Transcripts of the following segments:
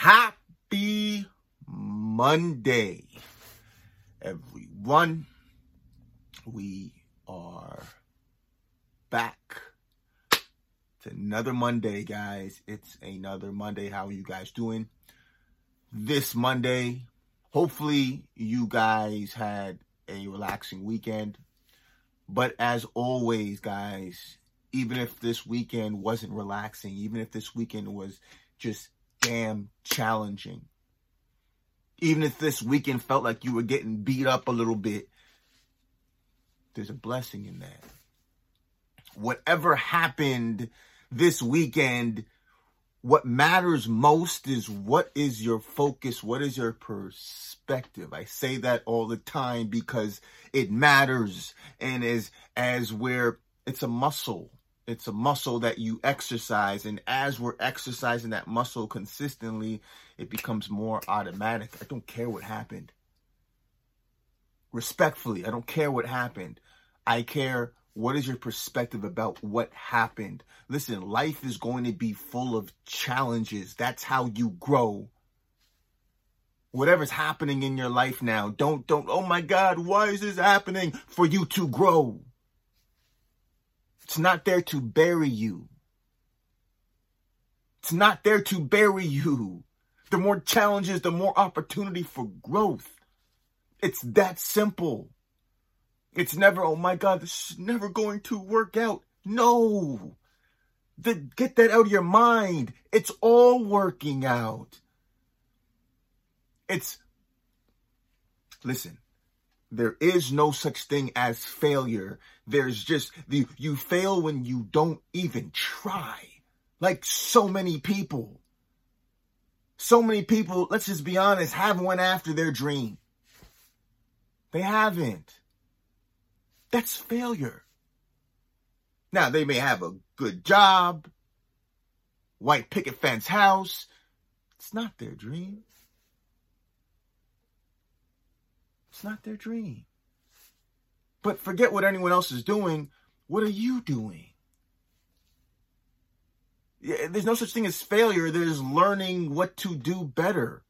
Happy Monday, everyone. We are back. It's another Monday, guys. It's another Monday. How are you guys doing? This Monday, hopefully, you guys had a relaxing weekend. But as always, guys, even if this weekend wasn't relaxing, even if this weekend was just damn challenging. Even if this weekend felt like you were getting beat up a little bit, there's a blessing in that. Whatever happened this weekend, what matters most is what is your focus? What is your perspective? I say that all the time because it matters. And as, as where it's a muscle, it's a muscle that you exercise. And as we're exercising that muscle consistently, it becomes more automatic. I don't care what happened. Respectfully, I don't care what happened. I care what is your perspective about what happened. Listen, life is going to be full of challenges. That's how you grow. Whatever's happening in your life now, don't, don't, oh my God, why is this happening? For you to grow. It's not there to bury you. It's not there to bury you. The more challenges, the more opportunity for growth. It's that simple. It's never, oh my God, this is never going to work out. No. The, get that out of your mind. It's all working out. It's, listen, there is no such thing as failure. There's just the you fail when you don't even try. Like so many people. So many people, let's just be honest, haven't went after their dream. They haven't. That's failure. Now they may have a good job, white picket fence house. It's not their dream. It's not their dream. But forget what anyone else is doing. What are you doing? There's no such thing as failure. There's learning what to do better.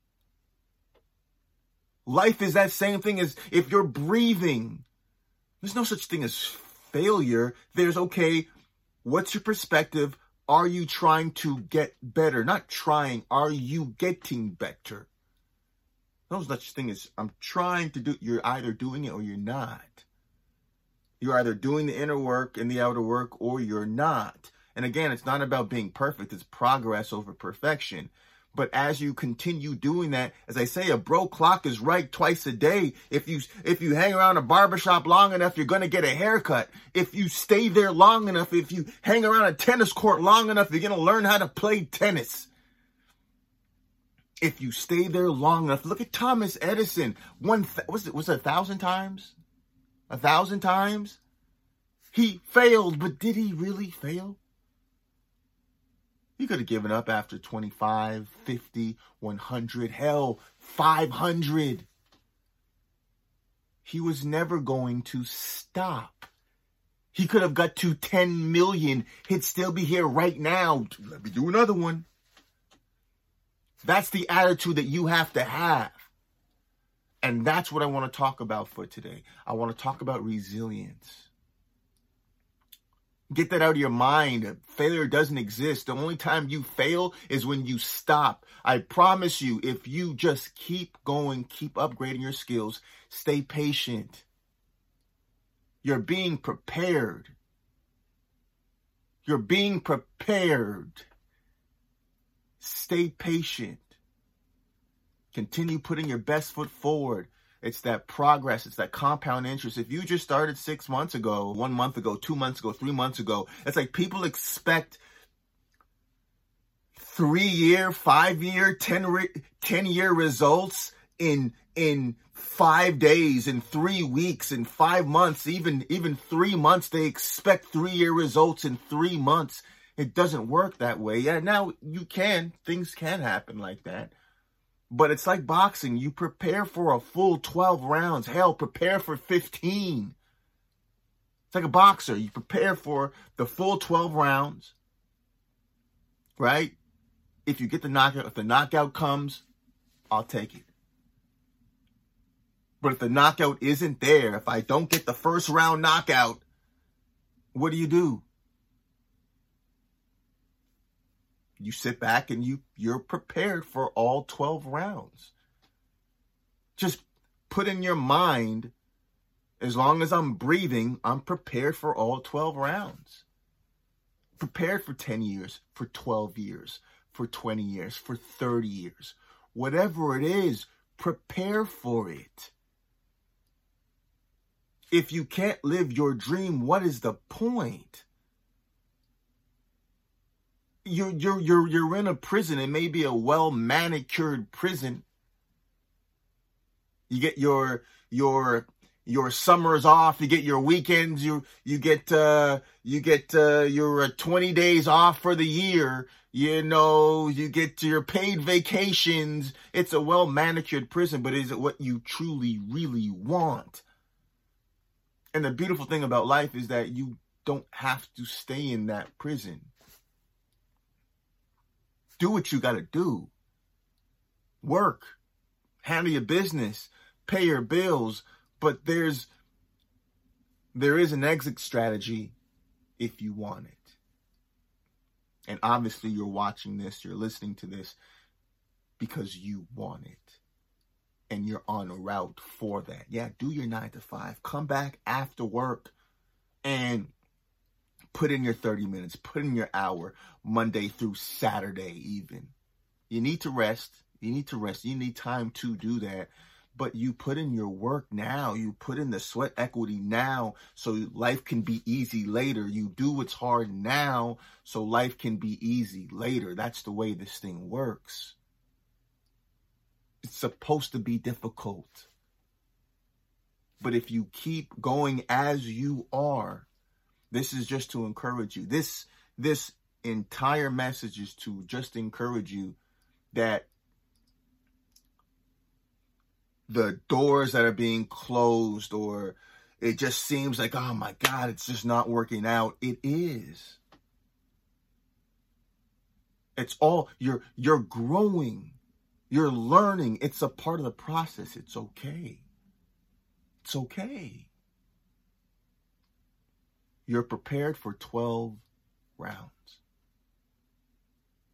Life is that same thing as if you're breathing. There's no such thing as failure. There's, okay, what's your perspective? Are you trying to get better? Not trying. Are you getting better? No such thing as I'm trying to do. You're either doing it or you're not. You're either doing the inner work and the outer work or you're not. And again, it's not about being perfect. It's progress over perfection. But as you continue doing that, as I say, a bro clock is right twice a day. If you, if you hang around a barbershop long enough, you're going to get a haircut. If you stay there long enough, if you hang around a tennis court long enough, you're going to learn how to play tennis. If you stay there long enough, look at Thomas Edison. One, th- was it, was it a thousand times? A thousand times? He failed, but did he really fail? He could have given up after 25, 50, 100, hell, 500. He was never going to stop. He could have got to 10 million. He'd still be here right now. Let me do another one. That's the attitude that you have to have. And that's what I want to talk about for today. I want to talk about resilience. Get that out of your mind. Failure doesn't exist. The only time you fail is when you stop. I promise you, if you just keep going, keep upgrading your skills, stay patient. You're being prepared. You're being prepared. Stay patient. Continue putting your best foot forward. It's that progress. It's that compound interest. If you just started six months ago, one month ago, two months ago, three months ago, it's like people expect three year, five year, 10, re- 10 year results in, in five days, in three weeks, in five months, even, even three months. They expect three year results in three months. It doesn't work that way. Yeah, now you can, things can happen like that. But it's like boxing. You prepare for a full 12 rounds. Hell, prepare for 15. It's like a boxer. You prepare for the full 12 rounds, right? if you get the knockout, if the knockout comes, I'll take it. But if the knockout isn't there, if I don't get the first round knockout, what do you do? You sit back and you you're prepared for all 12 rounds. Just put in your mind as long as I'm breathing, I'm prepared for all 12 rounds. Prepared for 10 years, for 12 years, for 20 years, for 30 years. Whatever it is, prepare for it. If you can't live your dream, what is the point? You're, you're, you're, you're in a prison. It may be a well manicured prison. You get your, your, your summers off, you get your weekends, you, you get, uh, you get, uh, your 20 days off for the year. You know, you get your paid vacations. It's a well manicured prison, but is it what you truly, really want? And the beautiful thing about life is that you don't have to stay in that prison. Do what you got to do. Work, handle your business, pay your bills, but there's there is an exit strategy if you want it. And obviously you're watching this, you're listening to this because you want it and you're on a route for that. Yeah, do your nine to five. Come back after work and put in your 30 minutes, put in your hour, Monday through Saturday, even. You need to rest. You need to rest. You need time to do that. But you put in your work now. You put in the sweat equity now so life can be easy later. You do what's hard now so life can be easy later. That's the way this thing works. It's supposed to be difficult. But if you keep going as you are, this is just to encourage you. This this entire message is to just encourage you that the doors that are being closed or it just seems like oh my god it's just not working out it is it's all you're you're growing you're learning. It's a part of the process. It's okay. It's okay. You're prepared for 12 rounds.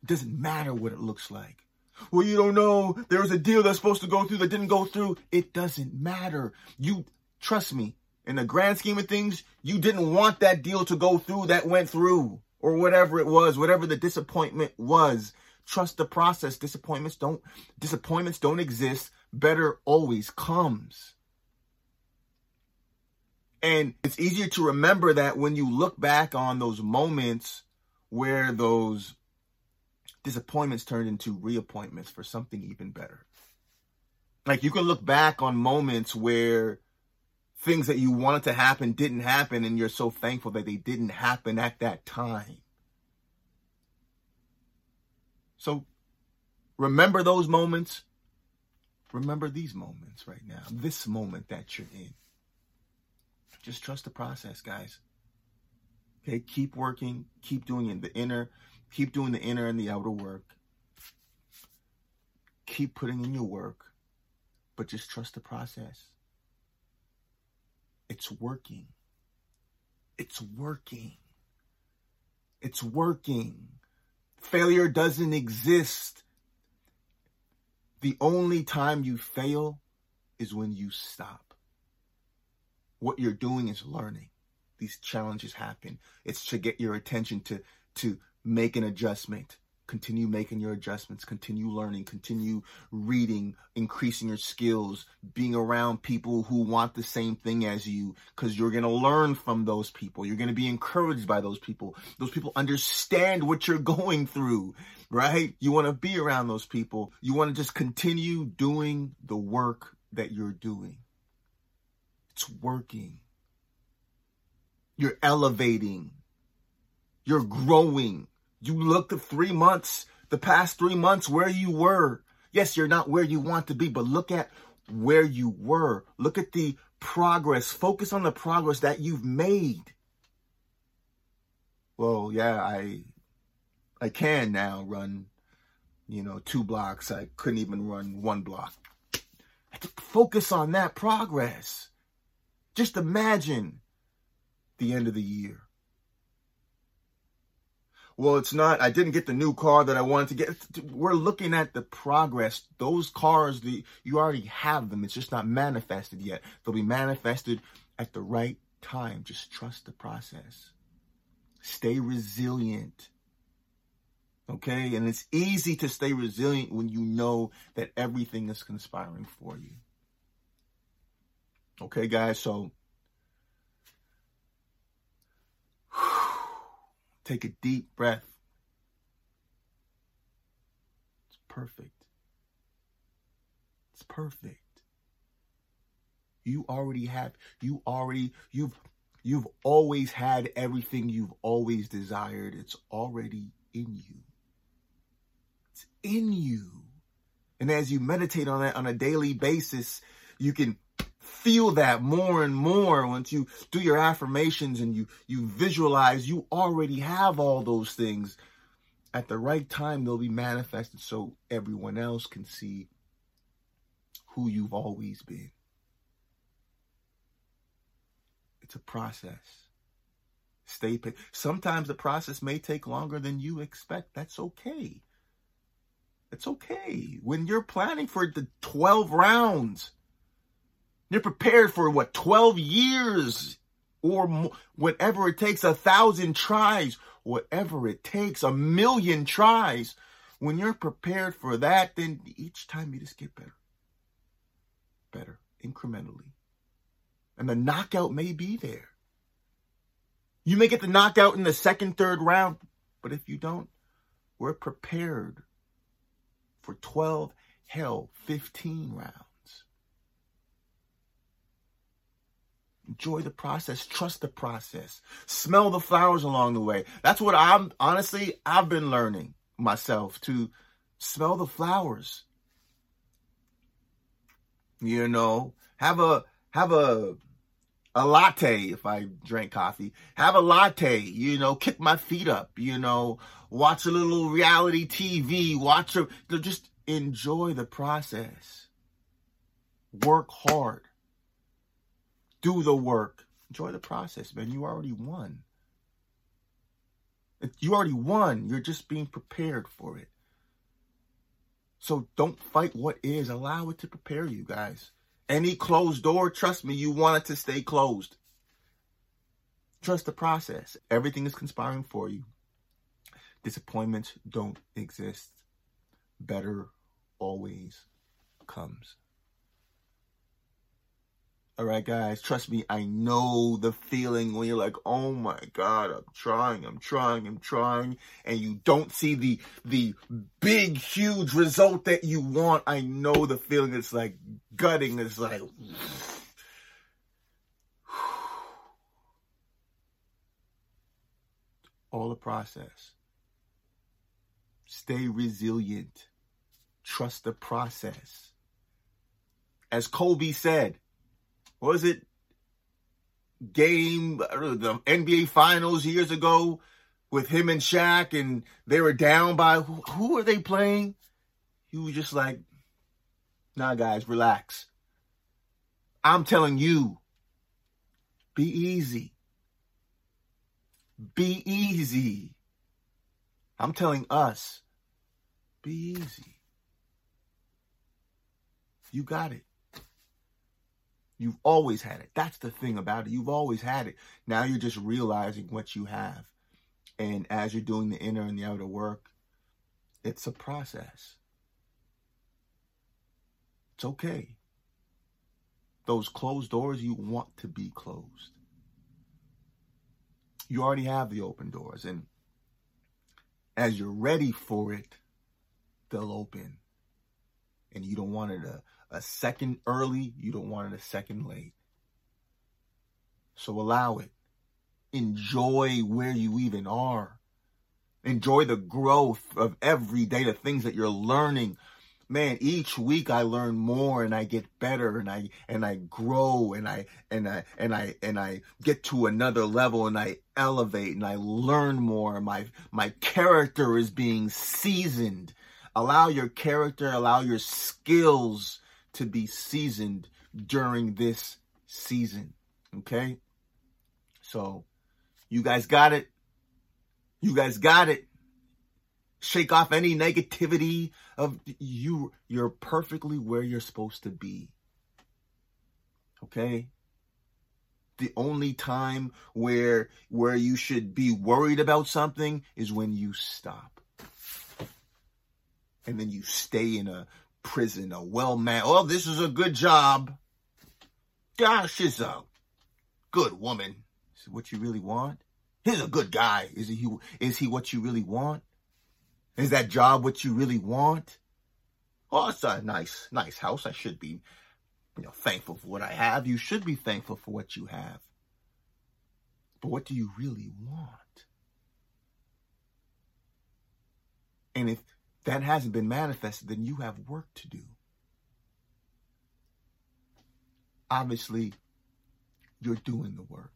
It doesn't matter what it looks like. Well, you don't know. There was a deal that's supposed to go through that didn't go through. It doesn't matter. You trust me. In the grand scheme of things, you didn't want that deal to go through that went through or whatever it was, whatever the disappointment was. Trust the process. Disappointments don't disappointments don't exist. Better always comes. And it's easier to remember that when you look back on those moments where those disappointments turned into reappointments for something even better. Like you can look back on moments where things that you wanted to happen didn't happen and you're so thankful that they didn't happen at that time. So remember those moments. Remember these moments right now, this moment that you're in. Just trust the process, guys. Okay, keep working, keep doing it. The inner, keep doing the inner and the outer work. Keep putting in your work, but just trust the process. It's working. It's working. It's working. Failure doesn't exist. The only time you fail is when you stop. What you're doing is learning. These challenges happen. It's to get your attention to, to make an adjustment continue making your adjustments, continue learning, continue reading, increasing your skills, being around people who want the same thing as you, because you're going to learn from those people. You're going to be encouraged by those people. Those people understand what you're going through, right? You want to be around those people. You want to just continue doing the work that you're doing. It's working. You're elevating. You're growing you look at three months, the past three months, where you were. Yes, you're not where you want to be, but look at where you were. Look at the progress. Focus on the progress that you've made. Well, yeah, I I can now run you know, two blocks. I couldn't even run one block. Focus on that progress. Just imagine the end of the year. Well, it's not, I didn't get the new car that I wanted to get. We're looking at the progress. Those cars, the, you already have them. It's just not manifested yet. They'll be manifested at the right time. Just trust the process. Stay resilient. Okay? And it's easy to stay resilient when you know that everything is conspiring for you. Okay, guys? So, take a deep breath. It's perfect. It's perfect. You already have, you already, you've, you've always had everything you've always desired. It's already in you. It's in you. And as you meditate on that on a daily basis, you can feel that more and more once you do your affirmations and you you visualize you already have all those things. At the right time they'll be manifested so everyone else can see who you've always been. It's a process. Stay patient sometimes the process may take longer than you expect. That's okay. It's okay. When you're planning for the 12 rounds you're prepared for what, 12 years or whatever it takes, a thousand tries, whatever it takes, a million tries. When you're prepared for that, then each time you just get better, better, incrementally. And the knockout may be there. You may get the knockout in the second, third round, but if you don't, we're prepared for 12, hell, 15 rounds. Enjoy the process. Trust the process. Smell the flowers along the way. That's what I'm honestly, I've been learning myself to smell the flowers. You know, have a, have a, a latte if I drink coffee. Have a latte, you know, kick my feet up, you know, watch a little reality TV, watch a, just enjoy the process. Work hard do the work. Enjoy the process, man. You already won. You already won. You're just being prepared for it. So don't fight what is. Allow it to prepare you guys. Any closed door, trust me, you want it to stay closed. Trust the process. Everything is conspiring for you. Disappointments don't exist. Better always comes. All right, guys, trust me, I know the feeling when you're like, "Oh my god, I'm trying, I'm trying, I'm trying," and you don't see the the big huge result that you want. I know the feeling it's like gutting, it's like all the process. Stay resilient. Trust the process. As Kobe said, was it game the NBA Finals years ago with him and Shaq, and they were down by who, who are they playing? He was just like, "Nah, guys, relax. I'm telling you, be easy. Be easy. I'm telling us, be easy. You got it. You've always had it. That's the thing about it. You've always had it. Now you're just realizing what you have. And as you're doing the inner and the outer work, it's a process. It's okay. Those closed doors, you want to be closed. You already have the open doors. And as you're ready for it, they'll open. And you don't want it to a second early, you don't want it a second late. So allow it. Enjoy where you even are. Enjoy the growth of every day, the things that you're learning. Man, each week I learn more and I get better and I and I grow and I and I and I and I get to another level and I elevate and I learn more. My my character is being seasoned allow your character, allow your skills to be seasoned during this season. Okay? So, you guys got it. You guys got it. Shake off any negativity of you. You're perfectly where you're supposed to be. Okay? The only time where where you should be worried about something is when you stop. And then you stay in a prison, a well man. Oh, this is a good job. Gosh, she's a good woman. Is what you really want? He's a good guy. Is he is he what you really want? Is that job what you really want? Oh, it's a nice, nice house. I should be, you know, thankful for what I have. You should be thankful for what you have. But what do you really want? And if that hasn't been manifested, then you have work to do. Obviously, you're doing the work.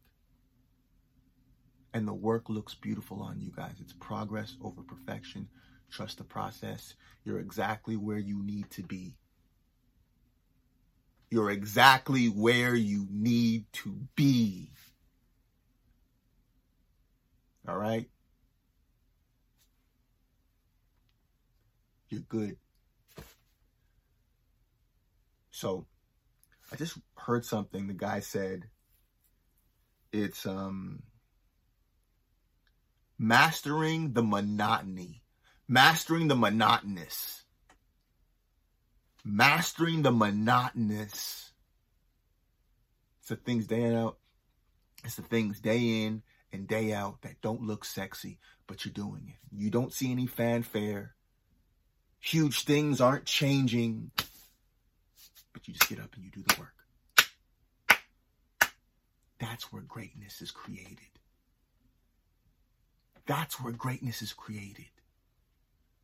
And the work looks beautiful on you guys. It's progress over perfection. Trust the process. You're exactly where you need to be. You're exactly where you need to be. All right? You're good. So I just heard something the guy said it's um mastering the monotony, mastering the monotonous, mastering the monotonous. It's the things day out, it's the things day in and day out that don't look sexy, but you're doing it. You don't see any fanfare. Huge things aren't changing, but you just get up and you do the work. That's where greatness is created. That's where greatness is created.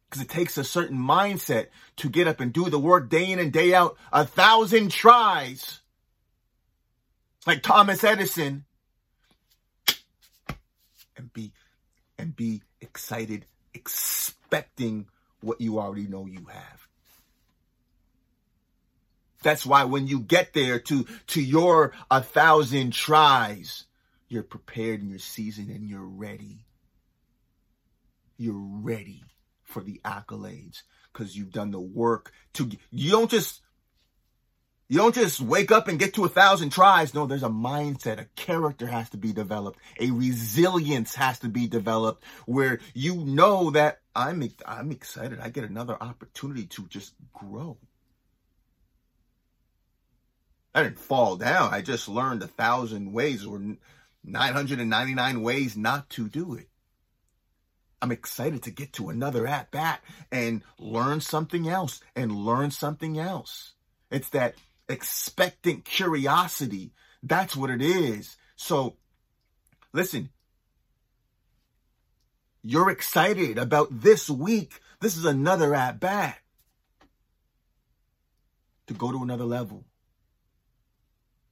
Because it takes a certain mindset to get up and do the work day in and day out, a thousand tries. Like Thomas Edison. And be and be excited, expecting what you already know you have. That's why when you get there to, to your a thousand tries, you're prepared and you're seasoned and you're ready. You're ready for the accolades because you've done the work to, you don't just you don't just wake up and get to a thousand tries. No, there's a mindset, a character has to be developed, a resilience has to be developed where you know that I'm I'm excited. I get another opportunity to just grow. I didn't fall down. I just learned a thousand ways or 999 ways not to do it. I'm excited to get to another at bat and learn something else and learn something else. It's that expectant curiosity. That's what it is. So, listen, you're excited about this week. This is another at bat to go to another level.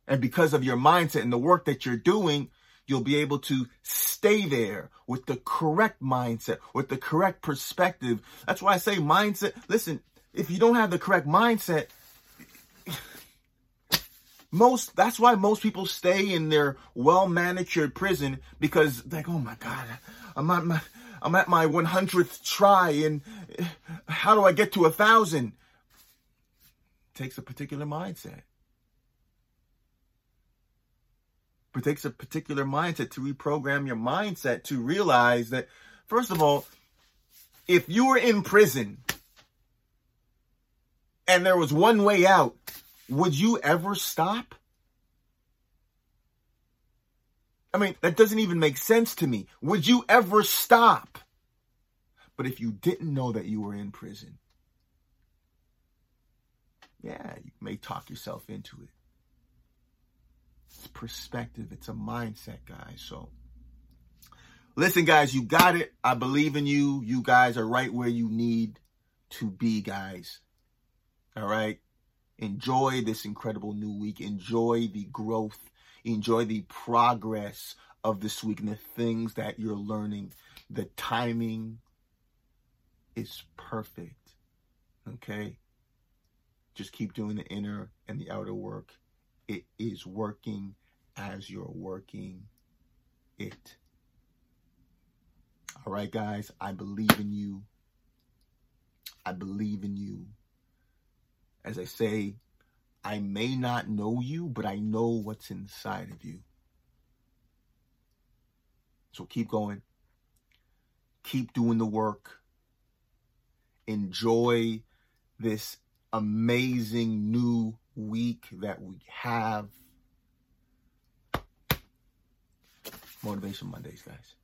And because of your mindset and the work that you're doing, you'll be able to stay there with the correct mindset, with the correct perspective. That's why I say mindset. Listen, if you don't have the correct mindset, most that's why most people stay in their well manicured prison because like oh my god i'm not my i'm at my 100th try and how do i get to a thousand takes a particular mindset it takes a particular mindset to reprogram your mindset to realize that first of all if you were in prison and there was one way out would you ever stop? I mean, that doesn't even make sense to me. Would you ever stop? But if you didn't know that you were in prison, yeah, you may talk yourself into it. It's perspective, it's a mindset, guys. So, listen, guys, you got it. I believe in you. You guys are right where you need to be, guys. All right. Enjoy this incredible new week. Enjoy the growth. Enjoy the progress of this week and the things that you're learning. The timing is perfect. Okay? Just keep doing the inner and the outer work. It is working as you're working it. All right, guys, I believe in you. I believe in you. As I say, I may not know you, but I know what's inside of you. So keep going. Keep doing the work. Enjoy this amazing new week that we have. Motivation Mondays, guys.